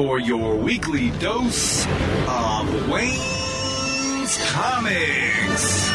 for your weekly dose of Wayne's Comics.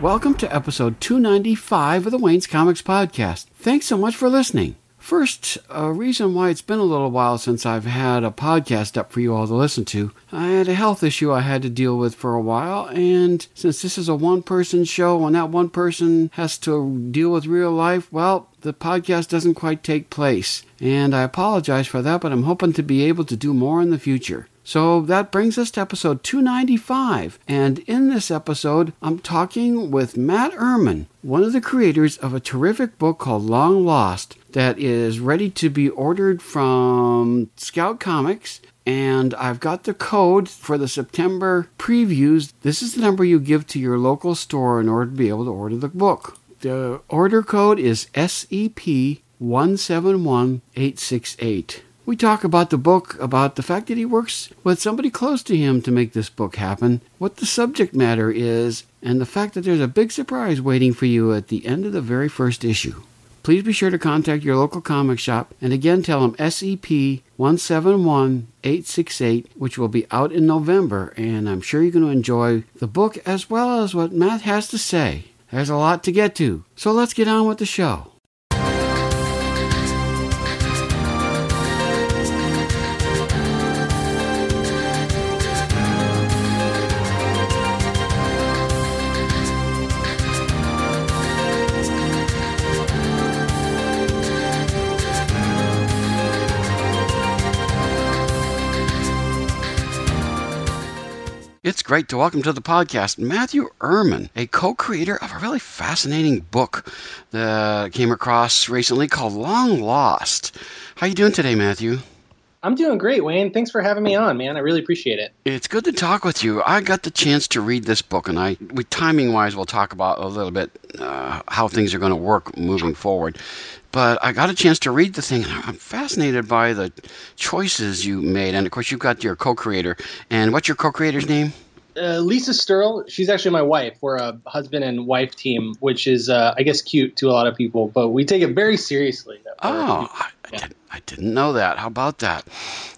Welcome to episode 295 of the Wayne's Comics Podcast. Thanks so much for listening. First, a reason why it's been a little while since I've had a podcast up for you all to listen to. I had a health issue I had to deal with for a while, and since this is a one person show and that one person has to deal with real life, well, the podcast doesn't quite take place. And I apologize for that, but I'm hoping to be able to do more in the future. So that brings us to episode 295. And in this episode, I'm talking with Matt Erman, one of the creators of a terrific book called Long Lost that is ready to be ordered from Scout Comics. And I've got the code for the September previews. This is the number you give to your local store in order to be able to order the book. The order code is SEP 171868. We talk about the book, about the fact that he works with somebody close to him to make this book happen, what the subject matter is, and the fact that there's a big surprise waiting for you at the end of the very first issue. Please be sure to contact your local comic shop and again tell them SEP 171868, which will be out in November, and I'm sure you're going to enjoy the book as well as what Matt has to say. There's a lot to get to, so let's get on with the show. Great to welcome to the podcast Matthew Erman, a co-creator of a really fascinating book that came across recently called Long Lost. How you doing today, Matthew? I'm doing great, Wayne. Thanks for having me on, man. I really appreciate it. It's good to talk with you. I got the chance to read this book, and I, we timing wise, we'll talk about a little bit uh, how things are going to work moving forward. But I got a chance to read the thing, and I'm fascinated by the choices you made. And of course, you've got your co-creator. And what's your co-creator's name? Uh, Lisa Sterle, she's actually my wife. We're a husband and wife team, which is, uh, I guess, cute to a lot of people, but we take it very seriously. Oh, I, I, did, I didn't know that. How about that?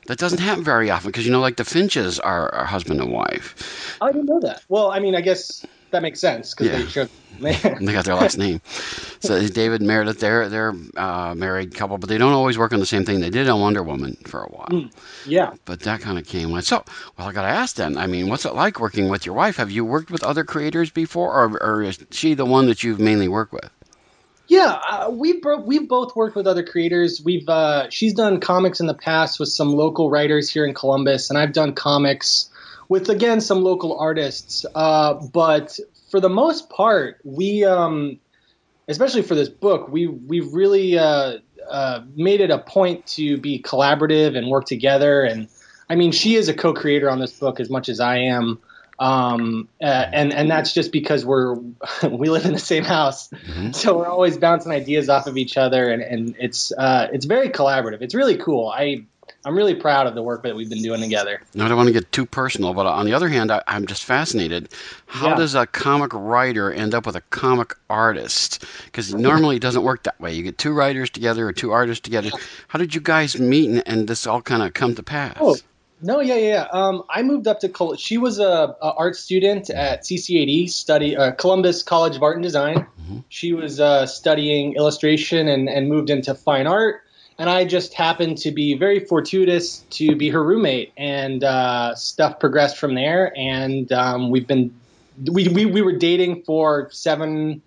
That doesn't happen very often because, you know, like the Finches are, are husband and wife. I didn't know that. Well, I mean, I guess that makes sense because Yeah. they share. they got their last name. So David Meredith, they're they're uh, married couple, but they don't always work on the same thing. They did on Wonder Woman for a while, Mm. yeah. but that kind of came with. So, well, I got to ask then. I mean, what's it like working with your wife? Have you worked with other creators before, or, or is she the one that you've mainly worked with? Yeah, uh, we've bro- we've both worked with other creators. We've uh, she's done comics in the past with some local writers here in Columbus, and I've done comics with again some local artists. Uh, but for the most part, we, um, especially for this book, we we've really uh, uh, made it a point to be collaborative and work together. And I mean, she is a co-creator on this book as much as I am. Um, uh, and and that's just because we're we live in the same house, so we're always bouncing ideas off of each other, and and it's uh, it's very collaborative. It's really cool. I I'm really proud of the work that we've been doing together. I don't want to get too personal, but on the other hand, I, I'm just fascinated. How Yeah. does a comic writer end up with a comic artist? Because normally it doesn't work that way. You get two writers together or two artists together. How did you guys meet and, and this all kind of come to pass? Oh, No, yeah, yeah. yeah. Um, I moved up to Col- she was a, a art student at CCAD, study uh, Columbus College of Art and Design. She was uh, studying illustration and, and moved into fine art. And I just happened to be very fortuitous to be her roommate, and uh, stuff progressed from there. And um, we've been we, we we were dating for seven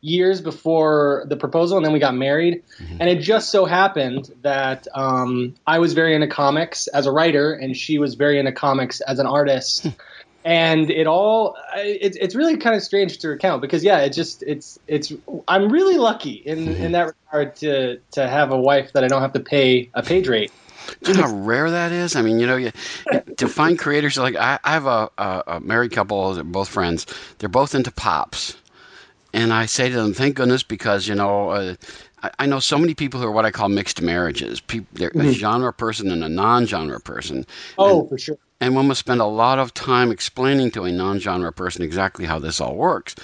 years before the proposal, and then we got married. And it just so happened that um, I was very into comics as a writer, and she was very into comics as an artist. and it all it's it's really kind of strange to recount because yeah, it just it's it's I'm really lucky in in that regard to to have a wife that I don't have to pay a page rate. Do you know how rare that is? I mean, you know, you, to find creators like I, I have a, a, a married couple, they're both friends. They're both into pops, and I say to them, "Thank goodness," because you know, uh, I, know so many people who are what I call mixed marriages. People, they're a genre person and a non-genre person. Oh, for sure. And one must spend a lot of time explaining to a non genre person exactly how this all works.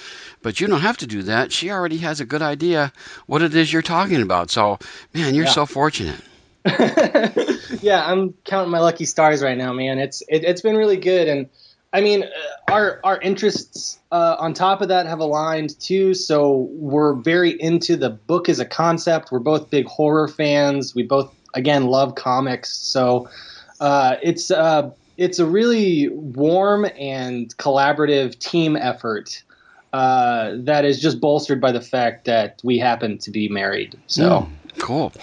But you don't have to do that. She already has a good idea what it is you're talking about. So, man, you're Yeah. so fortunate. yeah, I'm counting my lucky stars right now, man. It's it, it's been really good, and I mean, uh, our our interests uh, on top of that have aligned too. So we're very into the book as a concept. We're both big horror fans. We both again love comics. So uh, it's uh, it's a really warm and collaborative team effort. Uh, that is just bolstered by the fact that we happen to be married. So. Mm, cool.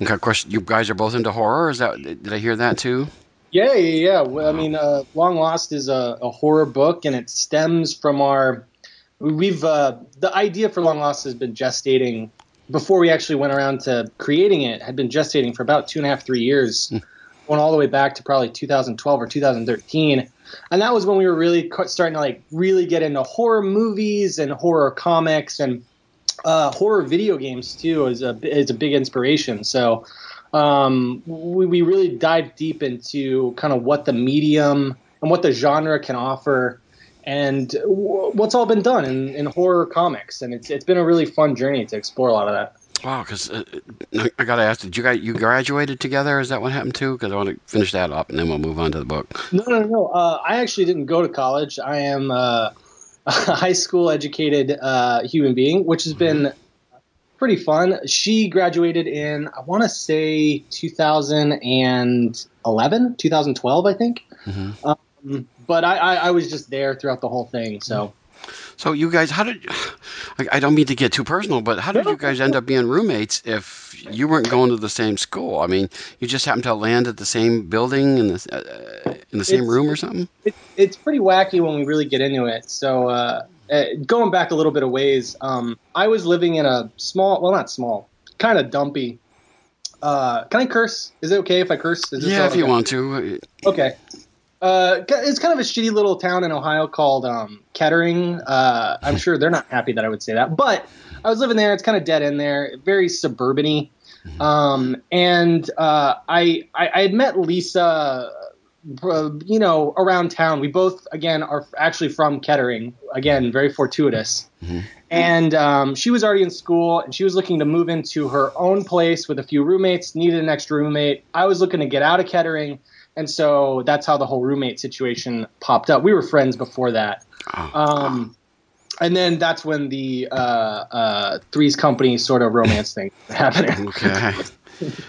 And of course, you guys are both into horror. Is that? Did I hear that too? Yeah, yeah, yeah. Well, I mean, uh, Long Lost is a, a horror book, and it stems from our. We've uh, the idea for Long Lost has been gestating before we actually went around to creating it. Had been gestating for about two and a half, three years, going all the way back to probably 2012 or 2013, and that was when we were really starting to like really get into horror movies and horror comics and uh, horror video games too is a is a big inspiration. So um, we, we really dive deep into kind of what the medium and what the genre can offer and w- what's all been done in, in horror comics. And it's, it's been a really fun journey to explore a lot of that. Wow, because uh, I I gotta ask, did you guys you graduated together? Is that what happened too? Because I want to finish that up, and then we'll move on to the book. No, no, no. Uh, I actually didn't go to college. I am uh, a high school educated uh, human being, which has been pretty fun. She graduated in, I want to say 2011, 2012, I think. Mhm. Um, but I, I, I was just there throughout the whole thing. So. So you guys, how did? I, I don't mean to get too personal, but how did you guys end up being roommates if you weren't going to the same school? I mean, you just happened to land at the same building in the uh, in the same It's- room or something. it, it's pretty wacky when we really get into it. So, uh, uh, going back a little bit of ways, um, I was living in a small, well, not small, kind of dumpy. Uh, can I curse? Is it okay if I curse? Is this Yeah, if you okay? want to. Okay. Uh, it's kind of a shitty little town in Ohio called um, Kettering. Uh, I'm sure they're not happy that I would say that, but I was living there. It's kind of dead in there, very suburban-y. Um, and uh, I, I I had met Lisa, uh, you know, around town. We both again are actually from Kettering. Again, very fortuitous. And um, she was already in school, and she was looking to move into her own place with a few roommates. Needed an extra roommate. I was looking to get out of Kettering, and so that's how the whole roommate situation popped up. We were friends before that. Oh, Um, and then that's when the uh, uh, Three's Company sort of romance thing happened. okay.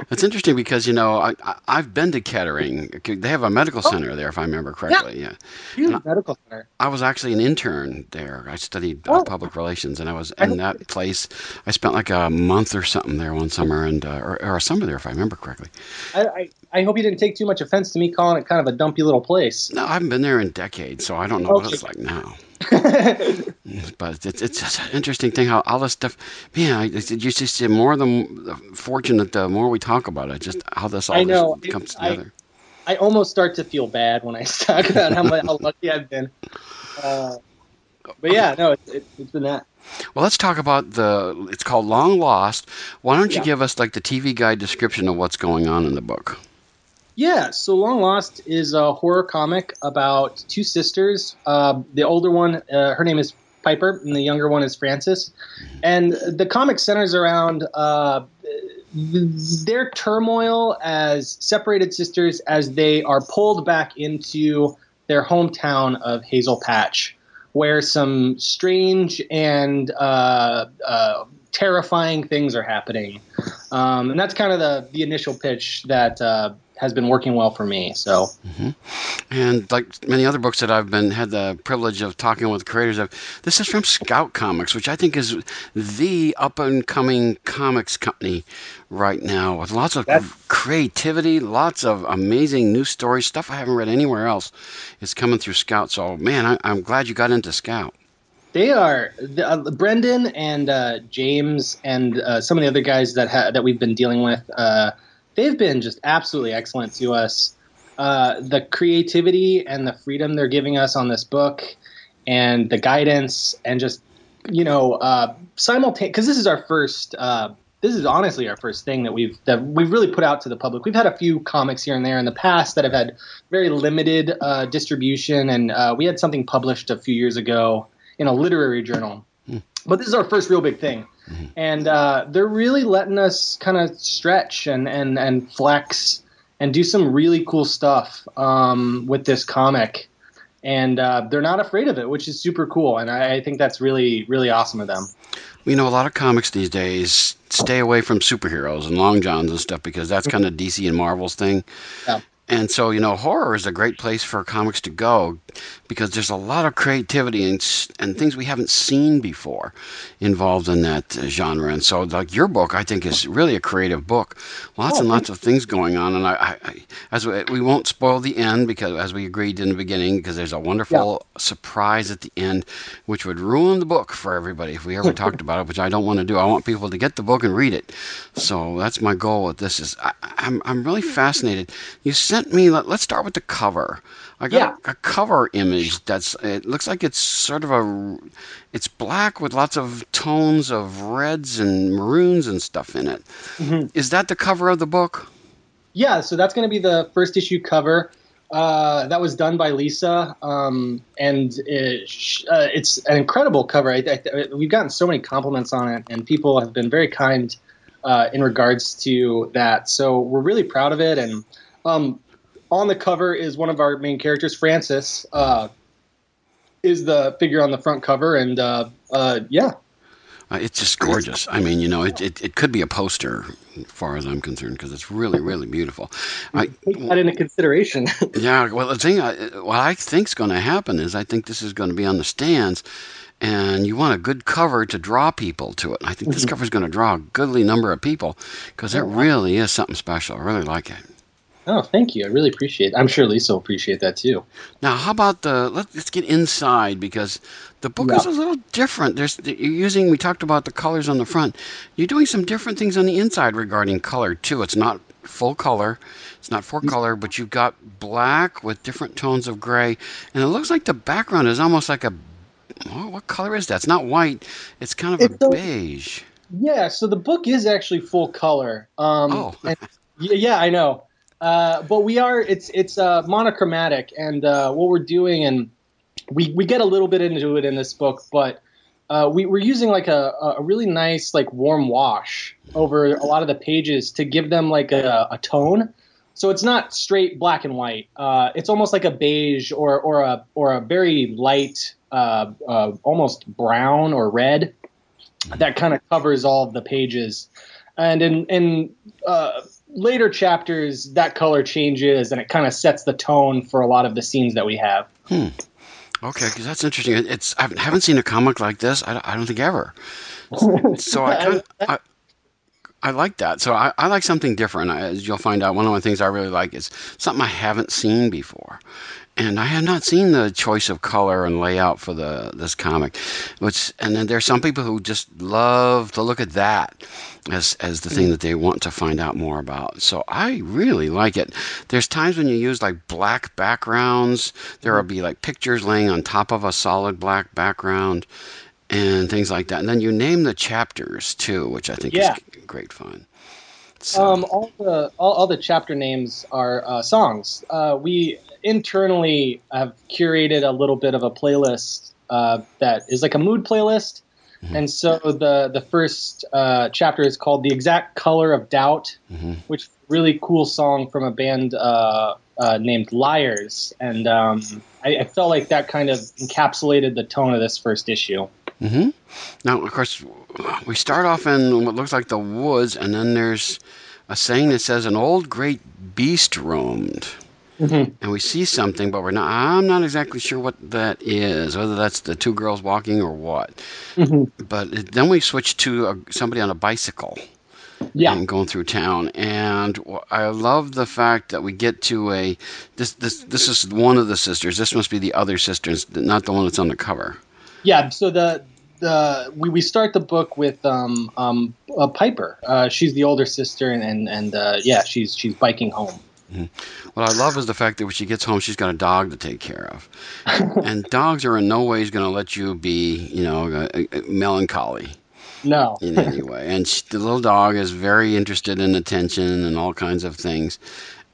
It's interesting because you know I, I I've been to Kettering. They have a medical center there, if I remember correctly. Yeah. Huge medical center. I was actually an intern there. I studied uh, Oh. public relations, and I was in that place. I spent like a month or something there one summer, and uh, or, or a summer there, if I remember correctly. I, I, I hope you didn't take too much offense to me calling it kind of a dumpy little place. No, I haven't been there in decades, so I don't know what it's like now. But it's it's just an interesting thing how all this stuff, man. I, it's, you just the more the fortunate, the more we talk about it. Just how this all I know. this comes I- together. I almost start to feel bad when I talk about how, how lucky I've been. Uh, but yeah, no, it, it, it's been that. Well, let's talk about the. It's called Long Lost. Why don't you Yeah. give us like the TV guide description of what's going on in the book? Yeah, so Long Lost is a horror comic about two sisters. Uh, the older one, uh, her name is Piper, and the younger one is Frances. And the comic centers around uh, their turmoil as separated sisters as they are pulled back into their hometown of Hazel Patch, where some strange and uh, uh, terrifying things are happening. Um, and that's kind of the, the initial pitch that uh, has been working well for me. So And like many other books that I've been had the privilege of talking with creators of, this is from Scout Comics, which I think is the up and coming comics company right now with lots of That's- creativity, lots of amazing new stories, stuff I haven't read anywhere else is coming through Scout. So man, I, I'm glad you got into Scout. they are the, uh, Brendan and uh, James and uh, some of the other guys that ha- that we've been dealing with. They've been just absolutely excellent to us. Uh, the creativity and the freedom they're giving us on this book, and the guidance, and just you know, uh, simultaneous because this is our first uh, this is honestly our first thing that we've that we've really put out to the public. We've had a few comics here and there in the past that have had very limited uh, distribution, and uh, we had something published a few years ago in a literary journal. Mm. But this is our first real big thing, mm-hmm. and uh, they're really letting us kind of stretch and and and flex and do some really cool stuff um, with this comic and uh, they're not afraid of it, which is super cool. And I, I, think that's really, really awesome of them. You know, a lot of comics these days stay away from superheroes and long johns and stuff because that's kind of DC and Marvel's thing. Yeah. And so, you know, horror is a great place for comics to go because there's a lot of creativity and, and things we haven't seen before involved in that uh, genre. And so, like your book, I think is really a creative book. Lots oh, and lots of things going on. And I, I as we, we, won't spoil the end because, as we agreed in the beginning, because there's a wonderful yeah. surprise at the end, which would ruin the book for everybody if we ever talked about it, which I don't want to do. I want people to get the book and read it. So that's my goal with this. Is I, I'm I'm really fascinated. You sent me. Let, us start with the cover. I got yeah. a, a, cover image that's. It looks like it's sort of a. It's black with lots of tones of reds and maroons and stuff in it. Mm-hmm. Is that the cover of the book? Yeah. So that's going to be the first issue cover. Uh, that was done by Lisa, um, and it, uh, it's an incredible cover. I, I, we've gotten so many compliments on it, and people have been very kind uh, in regards to that. So we're really proud of it, and um, on the cover is one of our main characters, Frances, uh, is the figure on the front cover, and uh, uh, yeah. Uh, it's just gorgeous. I mean, you know, it, it, it could be a poster, as far as I'm concerned, because it's really, really beautiful. I, Take that into consideration. yeah, well, the thing, I, what I think is going to happen is I think this is going to be on the stands, and you want a good cover to draw people to it. I think this mm-hmm. cover is going to draw a goodly number of people because it really is something special. I really like it. Oh, thank you. I really appreciate it. I'm sure Lisa will appreciate that too. Now, how about the let's, get inside because the book yeah. is a little different. There's you're using we talked about the colors on the front. You're doing some different things on the inside regarding color too. It's not full color. It's not four color, but you've got black with different tones of gray, and it looks like the background is almost like a oh, what color is that? It's not white. It's kind of it's a, a beige. Yeah, so the book is actually full color. Um, oh. yeah, I know. Uh, but we are it's it's uh, monochromatic, and uh, what we're doing, and we we get a little bit into it in this book, but uh, we, we're using like a, a really nice like warm wash over a lot of the pages to give them like a, a tone. So it's not straight black and white. Uh, it's almost like a beige or or a or a very light, almost brown or red that kind of covers all of the pages. And in in uh, later chapters, that color changes and it kind of sets the tone for a lot of the scenes that we have. Hmm. Okay, because that's interesting. It's I haven't seen a comic like this. I, I don't think ever. So I kind I, I like that. So I, I like something different. As you'll find out, one of the things I really like is something I haven't seen before and I have not seen the choice of color and layout for the this comic. Which and then there's some people who just love to look at that as as the thing that they want to find out more about. So I really like it. There's times when you use like black backgrounds. There will be like pictures laying on top of a solid black background and things like that. And then you name the chapters too, which I think yeah. is great fun. So. Um, all the all, all, the chapter names are uh, songs. Uh, we internally have curated a little bit of a playlist uh, that is like a mood playlist. Mm-hmm. And so the the first uh, chapter is called "The Exact Color of Doubt," mm-hmm. which really cool song from a band uh, uh named Liars, and um, I, I, felt like that kind of encapsulated the tone of this first issue. Mm-hmm. Now, of course, we start off in what looks like the woods, and then there's a saying that says, "An old great beast roamed." Mm-hmm. And we see something, but we're not. I'm not exactly sure what that is. Whether that's the two girls walking or what. Mm-hmm. But it, then we switch to a, somebody on a bicycle. Yeah. And going through town, and I love the fact that we get to a this this this is one of the sisters. This must be the other sisters, not the one that's on the cover. Yeah. So the the we, we start the book with um um Piper. Uh, she's the older sister, and and, and uh, yeah, she's she's biking home. Mm-hmm. What I love is the fact that when she gets home, she's got a dog to take care of, and dogs are in no ways going to let you be, you know, uh, uh, melancholy. No. in any way. And she, the little dog is very interested in attention and all kinds of things.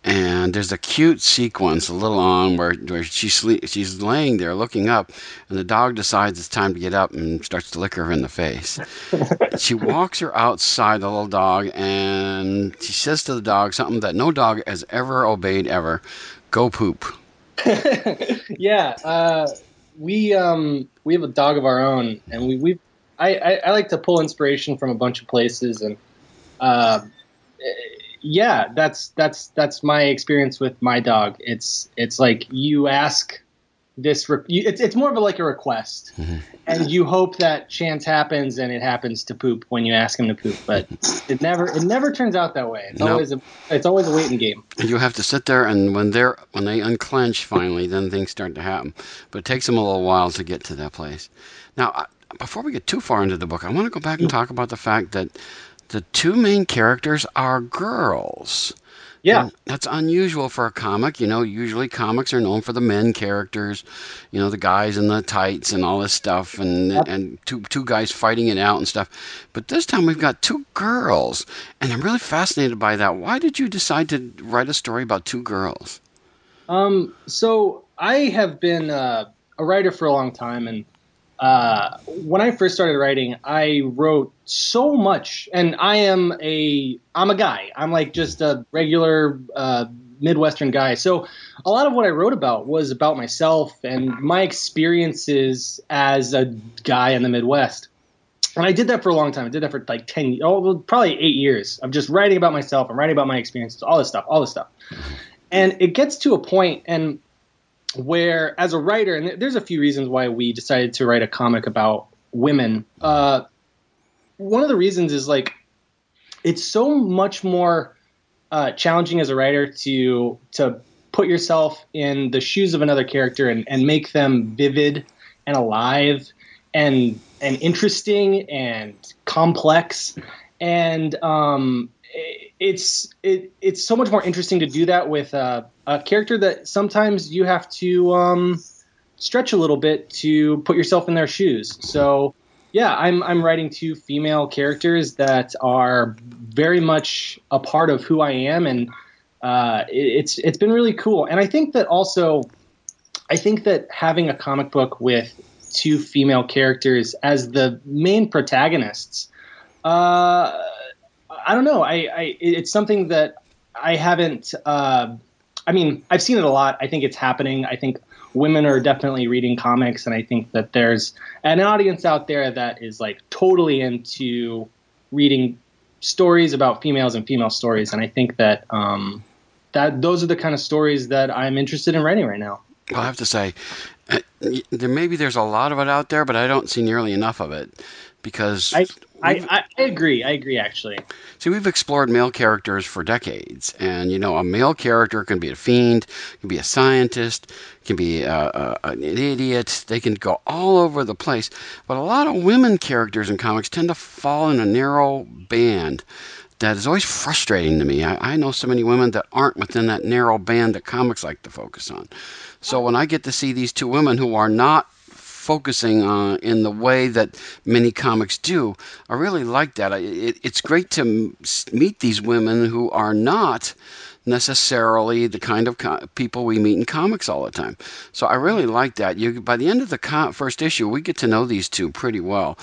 And there's a cute sequence a little on where, where she's sleep, she's laying there looking up, and the dog decides it's time to get up and starts to lick her in the face. she walks her outside, the little dog, and she says to the dog something that no dog has ever obeyed ever: "Go poop." yeah, uh, we um, we have a dog of our own, and we we I, I, I like to pull inspiration from a bunch of places, and uh, yeah, that's that's that's my experience with my dog. It's it's like you ask this, re- you, it's it's more of a, like a request, mm-hmm. and you hope that chance happens, and it happens to poop when you ask him to poop, but it never it never turns out that way. It's Nope. always a it's always a waiting game. You have to sit there, and when they're when they unclench finally, then things start to happen. But it takes them a little while to get to that place. Now, I- before we get too far into the book, I want to go back and mm. talk about the fact that the two main characters are girls. Yeah. And that's unusual for a comic. You know, usually comics are known for the men characters, you know, the guys in the tights and all this stuff, and Yep. and two two guys fighting it out and stuff. But this time we've got two girls, and I'm really fascinated by that. Why did you decide to write a story about two girls? Um, so I have been uh, a writer for a long time, and uh, when I first started writing, I wrote so much, and I am a I'm a guy. I'm like just a regular uh, Midwestern guy. So a lot of what I wrote about was about myself and my experiences as a guy in the Midwest. And I did that for a long time. I did that for like 10, oh, probably eight years. I'm just writing about myself. I'm writing about my experiences, all this stuff, all this stuff. And it gets to a point, and where as a writer, and there's a few reasons why we decided to write a comic about women. Uh, one of the reasons is like it's so much more uh, challenging as a writer to to put yourself in the shoes of another character and, and make them vivid and alive and and interesting and complex and um, it's it, it's so much more interesting to do that with uh, a character that sometimes you have to um, stretch a little bit to put yourself in their shoes. So yeah, I'm I'm writing two female characters that are very much a part of who I am, and uh, it, it's it's been really cool. And I think that also, I think that having a comic book with two female characters as the main protagonists, uh, I don't know. I, I it's something that I haven't. Uh, I mean, I've seen it a lot. I think it's happening. I think women are definitely reading comics, and I think that there's an audience out there that is like totally into reading stories about females and female stories. And I think that um, that those are the kind of stories that I'm interested in writing right now. I have to say, uh, there maybe there's a lot of it out there, but I don't see nearly enough of it because I I, I, agree. I agree. Actually, See, we've explored male characters for decades, and you know, a male character can be a fiend, can be a scientist, can be a, a, an idiot. They can go all over the place. But a lot of women characters in comics tend to fall in a narrow band that is always frustrating to me. I, I know so many women that aren't within that narrow band that comics like to focus on. So when I get to see these two women who are not focusing on in the way that many comics do. I really like that. It, it's great to meet these women who are not necessarily the kind of co- people we meet in comics all the time. So I really like that. You by the end of the co- first issue, we get to know these two pretty well.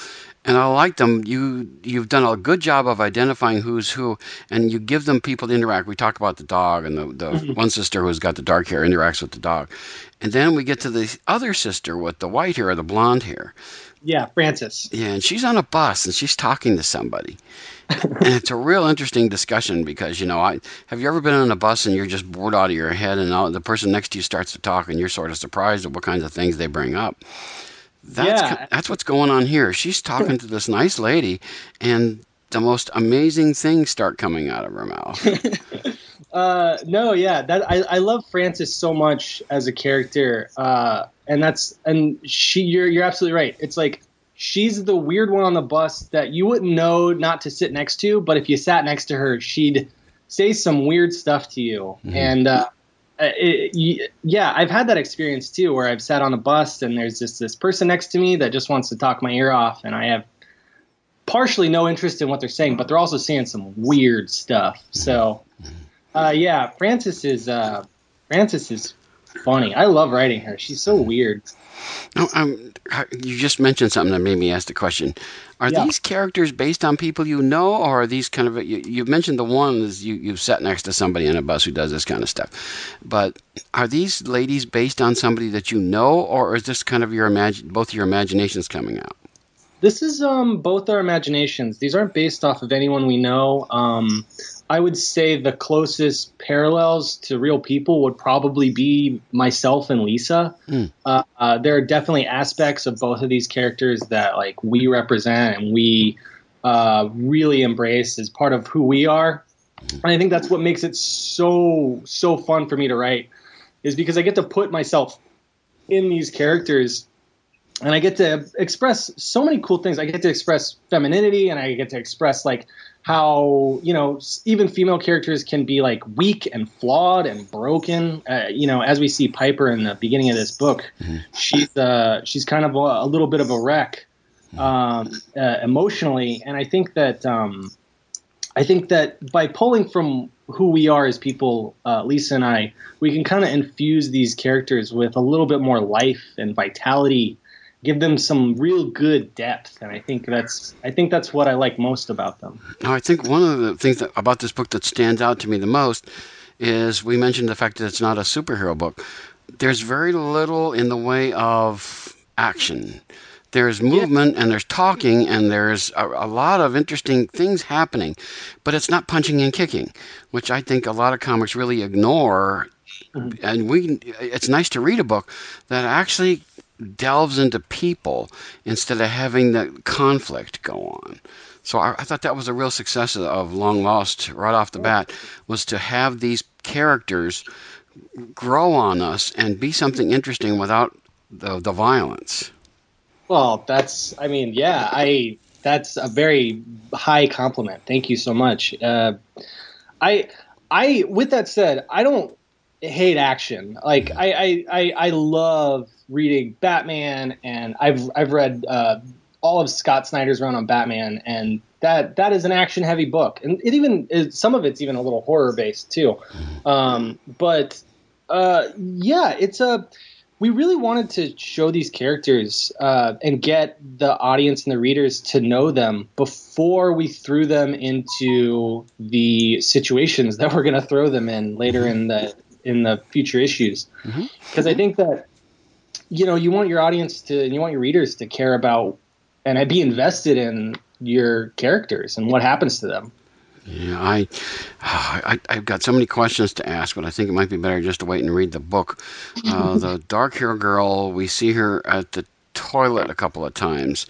And I like them. You you've done a good job of identifying who's who, and you give them people to interact. We talk about the dog and the, the mm-hmm. one sister who's got the dark hair interacts with the dog, and then we get to the other sister with the white hair or the blonde hair. yeah, Frances. Yeah, and she's on a bus and she's talking to somebody. and it's a real interesting discussion because you know, I have you ever been on a bus and you're just bored out of your head and all, the person next to you starts to talk and you're sort of surprised at what kinds of things they bring up. That's Yeah. that's what's going on here. She's talking to this nice lady and the most amazing things start coming out of her mouth. Uh, no, yeah, that I, I love Frances so much as a character, uh, and that's and she you're you're absolutely right. It's like she's the weird one on the bus that you wouldn't know not to sit next to, but if you sat next to her, she'd say some weird stuff to you. And uh, it, yeah, I've had that experience too, where I've sat on a bus and there's just this person next to me that just wants to talk my ear off, and I have partially no interest in what they're saying, but they're also saying some weird stuff. So, uh, yeah, Frances is uh, Frances is funny. I love writing her. She's so weird. Um, you just mentioned something that made me ask the question. Are Yeah. these characters based on people you know, or are these kind of you, you mentioned the ones you you've sat next to somebody on a bus who does this kind of stuff, but are these ladies based on somebody that you know, or is this kind of your imagine both your imaginations coming out? This is um, both our imaginations. These aren't based off of anyone we know. Um, I would say the closest parallels to real people would probably be myself and Lisa. Hmm. Uh, uh, there are definitely aspects of both of these characters that like we represent and we uh, really embrace as part of who we are. And I think that's what makes it so so fun for me to write, is because I get to put myself in these characters and I get to express so many cool things. I get to express femininity, and I get to express like how you know even female characters can be like weak and flawed and broken. Uh, you know, as we see Piper in the beginning of this book, she's uh, she's kind of a, a little bit of a wreck um, uh, emotionally, and I think that um, I think that by pulling from who we are as people, uh, Lisa and I, we can kind of infuse these characters with a little bit more life and vitality, give them some real good depth, and I think that's I think that's what I like most about them. Now, I think one of the things that, about this book that stands out to me the most is we mentioned the fact that it's not a superhero book. There's very little in the way of action. There's movement and there's talking and there's a, a lot of interesting things happening, but it's not punching and kicking, which I think a lot of comics really ignore. Mm-hmm. And we, it's nice to read a book that actually delves into people instead of having the conflict go on. So I, I thought that was a real success of- of Long Lost right off the bat was to have these characters grow on us and be something interesting without the, the violence. Well, that's I mean, yeah, I that's a very high compliment. Thank you so much. Uh, I I with that said, I don't hate action. Like I I, I, I love reading Batman, and I've I've read uh, all of Scott Snyder's run on Batman, and that that is an action heavy book, and it even is, some of it's even a little horror based too. Um, but uh, yeah, it's a we really wanted to show these characters uh, and get the audience and the readers to know them before we threw them into the situations that we're going to throw them in later in the in the future issues. Because I think that you know you want your audience to and you want your readers to care about and be invested in your characters and what happens to them. Yeah, I, I, I've got so many questions to ask, but I think it might be better just to wait and read the book. Uh, the dark hair girl, we see her at the toilet a couple of times,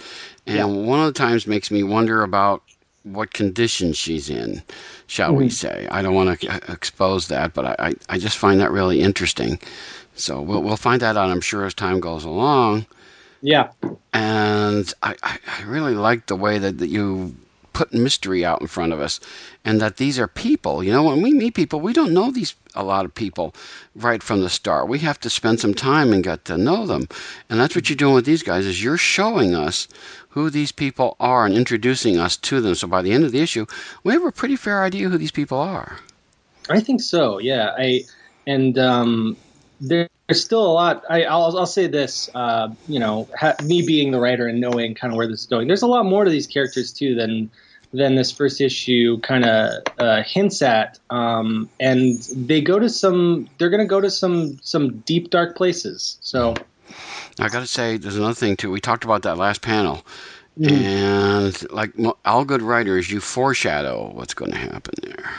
and Yeah. one of the times makes me wonder about what condition she's in, shall we say. I don't want to expose that, but I, I, I just find that really interesting. So we'll, we'll find that out, I'm sure, as time goes along. Yeah, and I, I, really like the way that, that you put mystery out in front of us and that these are people. You know when we meet people we don't know these a lot of people right from the start. We have to spend some time and get to know them. And that's what you're doing with these guys is you're showing us who these people are and introducing us to them. So by the end of the issue we have a pretty fair idea who these people are. I think so. Yeah, I and um, there's still a lot. I, I'll, I'll say this. Uh, you know, ha, me being the writer and knowing kind of where this is going. There's a lot more to these characters too than than this first issue kind of uh, hints at. Um, and they go to some. They're going to go to some some deep dark places. So I got to say, there's another thing too. We talked about that last panel, Mm-hmm. and like all good writers, you foreshadow what's going to happen there.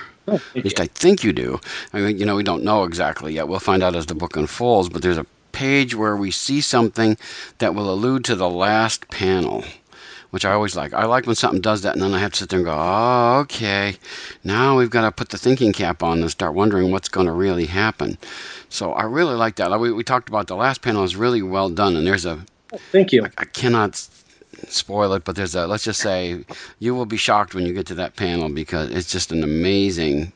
At least I think you do. I mean, you know, we don't know exactly yet. We'll find out as the book unfolds. But there's a page where we see something that will allude to the last panel, which I always like. I like when something does that, and then I have to sit there and go, "Oh, okay." Now we've got to put the thinking cap on and start wondering what's going to really happen. So I really like that. We, we talked about the last panel is really well done, and there's a thank you. I cannot s- spoil it, but there's a let's just say you will be shocked when you get to that panel because it's just an amazing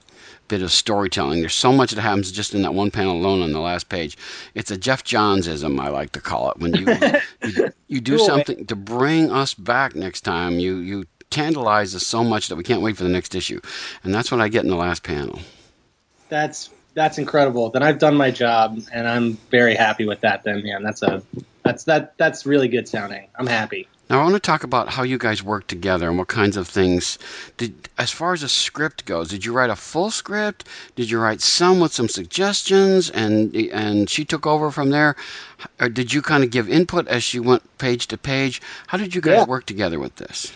bit of storytelling. There's so much that happens just in that one panel alone on the last page. It's a Geoff Johnsism, I like to call it. When you you, you do Cool. something to bring us back next time, you you tantalize us so much that we can't wait for the next issue, and that's what I get in the last panel. That's that's incredible. Then I've done my job, and I'm very happy with that. Then, yeah, that's a that's that that's really good sounding. I'm happy. Now I want to talk about how you guys work together and what kinds of things did as far as a script goes. Did you write a full script? Did you write some with some suggestions and and she took over from there? Or did you kind of give input as she went page to page? How did you guys Yeah. work together with this?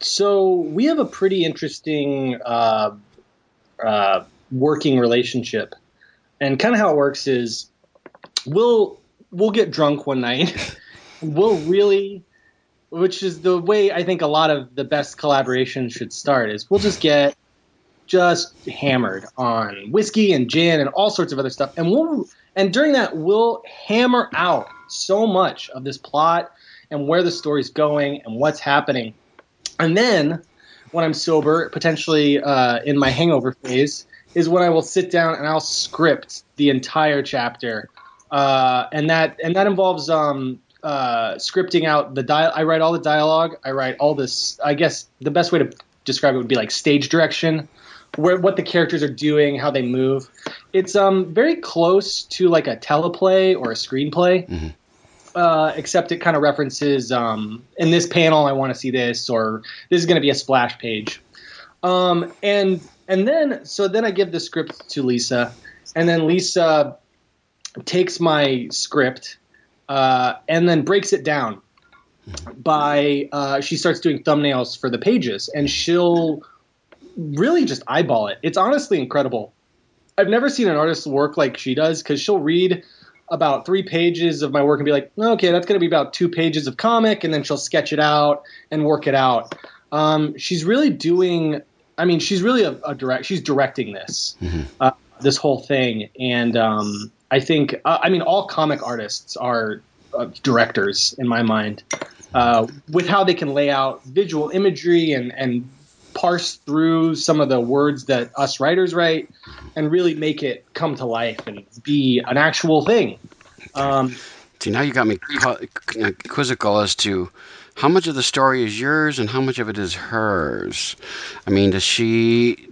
So we have a pretty interesting uh, uh, working relationship, and kind of how it works is we'll we'll get drunk one night. we'll really, which is the way I think a lot of the best collaborations should start. Is we'll just get just hammered on whiskey and gin and all sorts of other stuff, and we'll and during that we'll hammer out so much of this plot and where the story's going and what's happening. And then, when I'm sober, potentially uh, in my hangover phase, is when I will sit down and I'll script the entire chapter, uh, and that and that involves um, uh, scripting out the dial. I write all the dialogue. I write all this. I guess the best way to describe it would be like stage direction, where what the characters are doing, how they move. It's um very close to like a teleplay or a screenplay uh, except it kind of references um, in this panel I want to see this or this is going to be a splash page. Um, and and then so then I give the script to Lisa, and then Lisa takes my script uh, and then breaks it down by uh, she starts doing thumbnails for the pages and she'll really just eyeball it. It's honestly incredible. I've never seen an artist work like she does because she'll read about three pages of my work and be like, okay, that's going to be about two pages of comic, and then she'll sketch it out and work it out. Um, she's really doing. I mean, she's really a, a direct. She's directing this, uh, this whole thing, and um, I think. Uh, I mean, all comic artists are uh, directors in my mind, uh, with how they can lay out visual imagery and and parse through some of the words that us writers write and really make it come to life and be an actual thing. Um, See, now you got me quizzical as to how much of the story is yours and how much of it is hers. I mean, does she,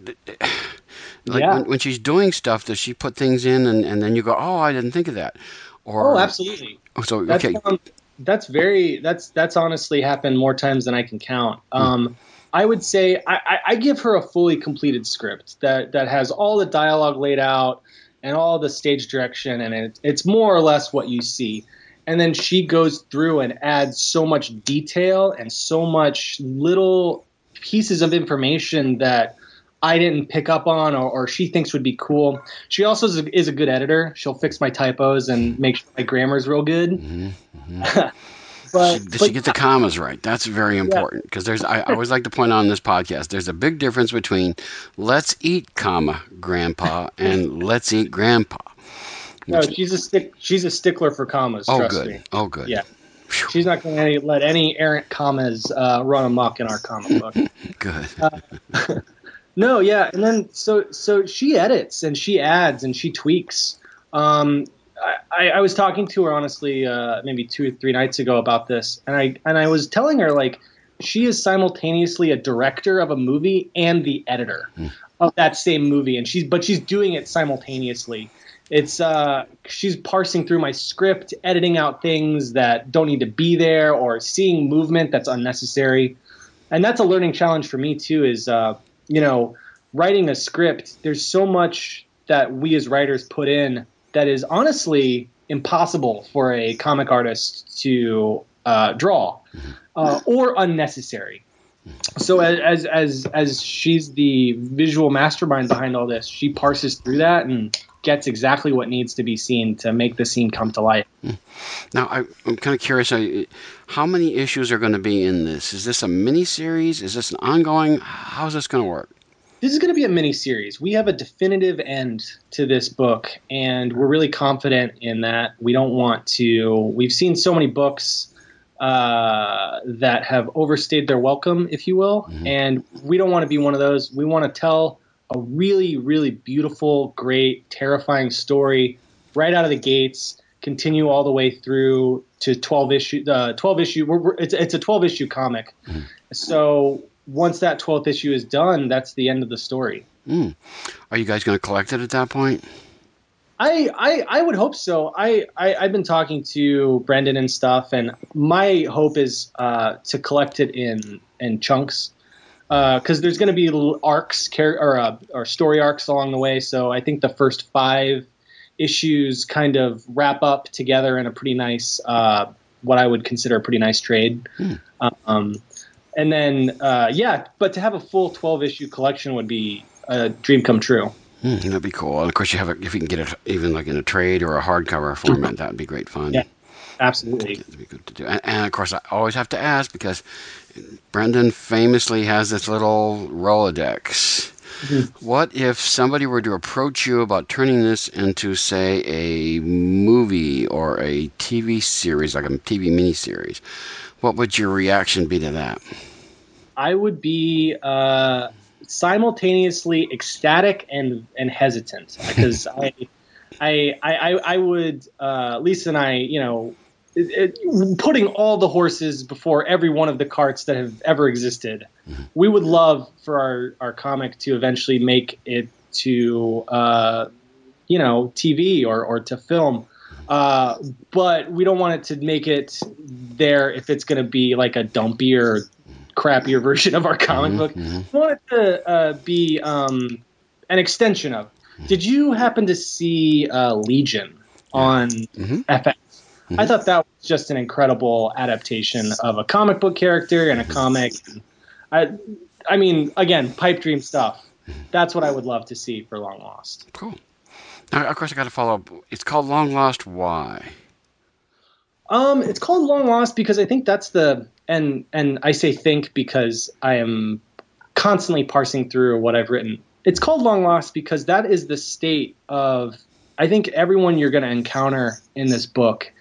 like Yeah. when, when she's doing stuff, does she put things in and, and then you go, oh, I didn't think of that? Or, oh, absolutely. oh, so, That's, okay. um, that's very that's that's honestly happened more times than I can count. Um, I would say I, I, I give her a fully completed script that that has all the dialogue laid out and all the stage direction, and it, it's more or less what you see. And then she goes through and adds so much detail and so much little pieces of information that I didn't pick up on or, or she thinks would be cool. She also is a, is a good editor. She'll fix my typos and make sure my grammar's real good. Mm-hmm, mm-hmm. but She, but she get the commas right? That's very important because there's. I, I always like to point out on this podcast. There's a big difference between "Let's eat, comma Grandpa" and "Let's eat, Grandpa." no, she's a stick. She's a stickler for commas. Oh, trust good. me. Oh, good. Yeah. She's not going to let any errant commas uh, run amok in our comic book. good. Uh, No, yeah, and then so so she edits and she adds and she tweaks. Um, I, I was talking to her honestly, uh, maybe two or three nights ago about this, and I and I was telling her like she is simultaneously a director of a movie and the editor of that same movie, and she's but she's doing it simultaneously. It's uh, she's parsing through my script, editing out things that don't need to be there, or seeing movement that's unnecessary and that's a learning challenge for me too is uh, you know writing a script there's so much that we as writers put in that is honestly impossible for a comic artist to uh, draw uh, or unnecessary. So as, as as as she's the visual mastermind behind all this she parses through that and gets exactly what needs to be seen to make the scene come to life Now, I, I'm kind of curious. How many issues are going to be in this? Is this a mini series? Is this an ongoing? How's this going to work? this is going to be a mini series. We have a definitive end to this book, and we're really confident in that. We don't want to. We've seen so many books uh, that have overstayed their welcome, if you will, and we don't want to be one of those. We want to tell a really, really beautiful, great, terrifying story right out of the gates. Continue all the way through to twelve issue. Uh, twelve issue. We're, we're, it's it's a twelve issue comic, so once that 12th issue is done, that's the end of the story. Mm. Are you guys going to collect it at that point? I, I, I would hope so. I, I have been talking to Brendan and stuff, and my hope is uh, to collect it in in chunks because uh, there's going to be little arcs or uh, or story arcs along the way. So I think the first five issues kind of wrap up together in a pretty nice, uh, what I would consider a pretty nice trade. Hmm. Um, and then uh, yeah, but to have a full twelve issue collection would be a dream come true. Mm, that'd be cool. And of course, you have it if you can get it even like in a trade or a hardcover format. That would be great fun. Yeah, absolutely. It'd be good to do. And, and, of course, I always have to ask because Brendan famously has this little Rolodex. Mm-hmm. What if somebody were to approach you about turning this into, say, a movie or a TV series, like a TV miniseries? What would your reaction be to that? I would be. Uh simultaneously ecstatic and and hesitant because I, I I I would uh, Lisa and I you know it, it, putting all the horses before every one of the carts that have ever existed. Mm-hmm. We would love for our our comic to eventually make it to uh, you know TV or or to film. Uh, but we don't want it to make it there if it's going to be like a dumpier crappier version of our comic mm-hmm, book. Mm-hmm. I want it to uh, be um, an extension of. Did you happen to see uh, Legion on mm-hmm. FX? Mm-hmm. I thought that was just an incredible adaptation of a comic book character and a comic. I, I mean, again, pipe dream stuff. That's what I would love to see for Long Lost. Cool. Now, of course, I got to follow up. It's called Long Lost. Why? Um, it's called Long Lost because I think that's the and and I say think because I am constantly parsing through what I've written. It's called long lost because that is the state of I think everyone you're going to encounter in this book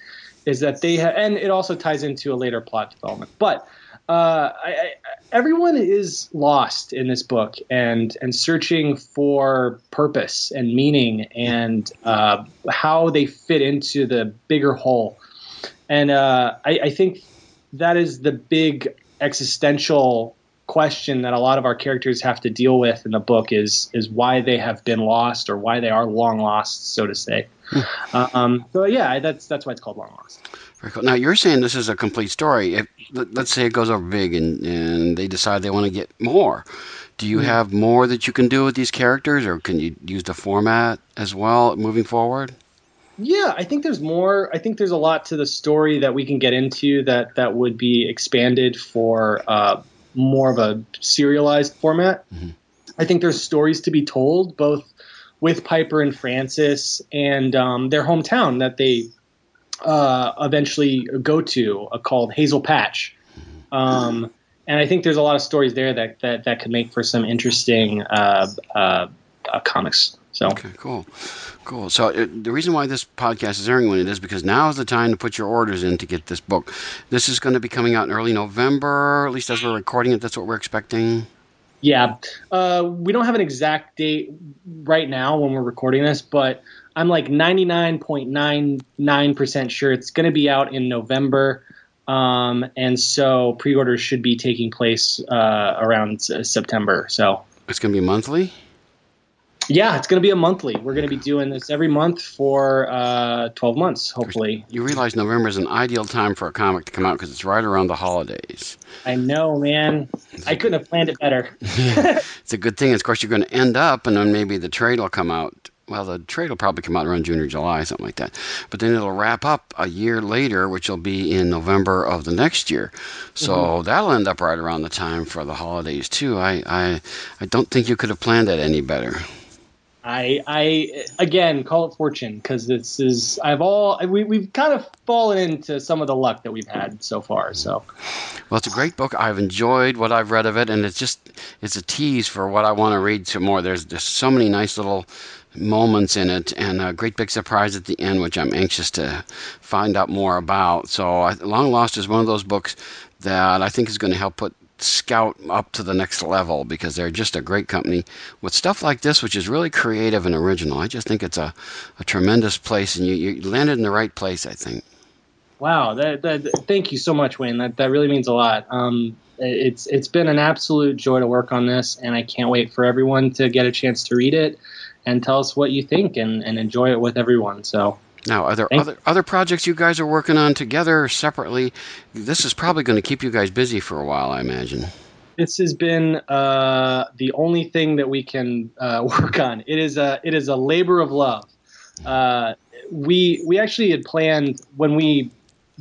is that they have, and it also ties into a later plot development. But uh, I, I, everyone is lost in this book and and searching for purpose and meaning and uh, how they fit into the bigger whole. And uh, I, I think that is the big existential question that a lot of our characters have to deal with in the book is is why they have been lost or why they are long lost, so to say. Hmm. um, so yeah, that's that's why it's called Long Lost. Very cool. Now you're saying this is a complete story. If let's say it goes over big and and they decide they want to get more, do you mm-hmm. have more that you can do with these characters, or can you use the format as well moving forward? Yeah, I think there's more. I think there's a lot to the story that we can get into that that would be expanded for uh, more of a serialized format. Mm-hmm. I think there's stories to be told both with Piper and Frances and um, their hometown that they uh, eventually go to uh, called Hazel Patch. Mm-hmm. Um, and I think there's a lot of stories there that that, that could make for some interesting uh, uh, uh comics. So okay, cool. Cool. So uh, the reason why this podcast is airing when it is because now is the time to put your orders in to get this book. This is going to be coming out in early November, at least as we're recording it. That's what we're expecting. Yeah, uh, we don't have an exact date right now when we're recording this, but I'm like 99.99% sure it's going to be out in November. Um, and so pre-orders should be taking place uh, around September. So it's going to be monthly. Yeah, it's going to be a monthly. We're going to be doing this every month for uh, 12 months, hopefully. You realize November is an ideal time for a comic to come out because it's right around the holidays. I know, man. I couldn't have planned it better. it's a good thing. Of course, you're going to end up, and then maybe the trade will come out. Well, the trade will probably come out around June or July, something like that. But then it'll wrap up a year later, which will be in November of the next year. So mm-hmm. that'll end up right around the time for the holidays too. I, I, I don't think you could have planned that any better. I, I again call it fortune because this is I've all we we've kind of fallen into some of the luck that we've had so far. So, well, it's a great book. I've enjoyed what I've read of it, and it's just it's a tease for what I want to read some more. There's just so many nice little moments in it, and a great big surprise at the end, which I'm anxious to find out more about. So, Long Lost is one of those books that I think is going to help put Scout up to the next level because they're just a great company with stuff like this, which is really creative and original. I just think it's a, a tremendous place, and you, you landed in the right place, I think. Wow, that, that, thank you so much, Wayne. That that really means a lot. Um, it's it's been an absolute joy to work on this, and I can't wait for everyone to get a chance to read it and tell us what you think and, and enjoy it with everyone. So now, are there other other projects you guys are working on together or separately? This is probably going to keep you guys busy for a while, I imagine. This has been uh, the only thing that we can uh, work on. It is a it is a labor of love. Uh, we we actually had planned when we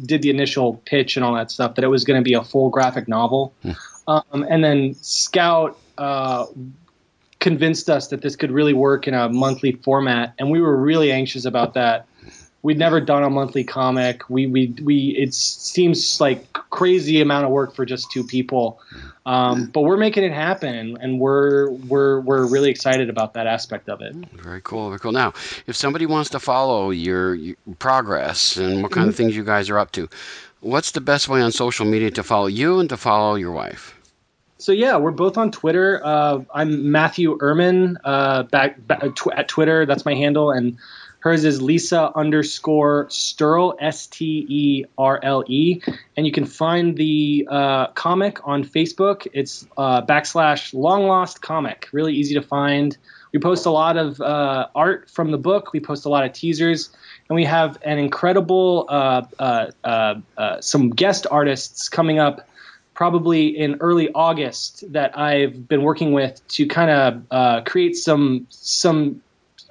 did the initial pitch and all that stuff that it was going to be a full graphic novel, hmm. um, and then Scout uh, convinced us that this could really work in a monthly format, and we were really anxious about that we'd never done a monthly comic. We we we it seems like crazy amount of work for just two people, um, but we're making it happen, and we're we're we're really excited about that aspect of it. Very cool, very cool. Now, if somebody wants to follow your, your progress and what kind mm-hmm. of things you guys are up to, what's the best way on social media to follow you and to follow your wife? So yeah, we're both on Twitter. Uh, I'm Matthew Erman uh, back, back tw- at Twitter. That's my handle, and Hers is Lisa underscore Sterle, S T E R L E. And you can find the uh, comic on Facebook. It's uh, backslash long lost comic. Really easy to find. We post a lot of uh, art from the book, we post a lot of teasers, and we have an incredible, uh, uh, uh, some guest artists coming up probably in early August that I've been working with to kind of create some some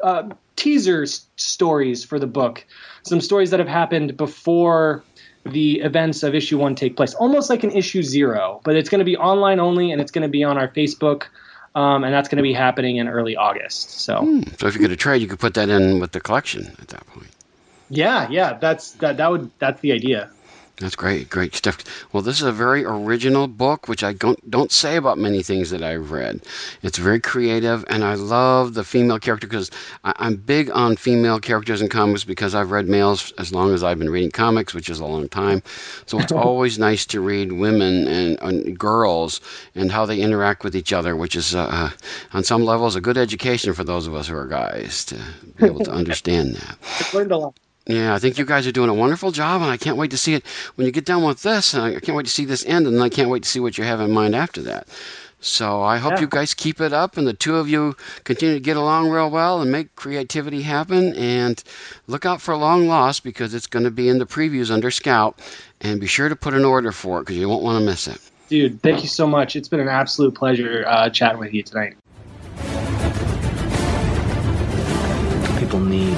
uh, teaser stories for the book, some stories that have happened before the events of issue one take place, almost like an issue zero. But it's going to be online only, and it's going to be on our Facebook. Um, and that's going to be happening in early August. So, hmm. so if you get a trade, you could put that in with the collection at that point. Yeah, yeah, that's that. That would that's the idea. That's great, great stuff. Well, this is a very original book, which I don't don't say about many things that I've read. It's very creative, and I love the female character because I'm big on female characters in comics because I've read males as long as I've been reading comics, which is a long time. So it's always nice to read women and, and, girls and how they interact with each other, which is uh, uh, on some levels a good education for those of us who are guys to be able to understand that. I've learned a lot. Yeah, I think you guys are doing a wonderful job, and I can't wait to see it when you get done with this. I can't wait to see this end, and I can't wait to see what you have in mind after that. So I hope yeah. you guys keep it up, and the two of you continue to get along real well and make creativity happen. And look out for Long Lost because it's going to be in the previews under Scout, and be sure to put an order for it because you won't want to miss it. Dude, thank you so much. It's been an absolute pleasure uh, chatting with you tonight. People need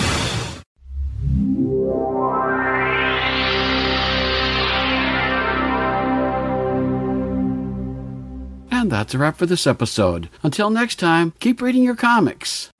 And that's a wrap for this episode. Until next time, keep reading your comics.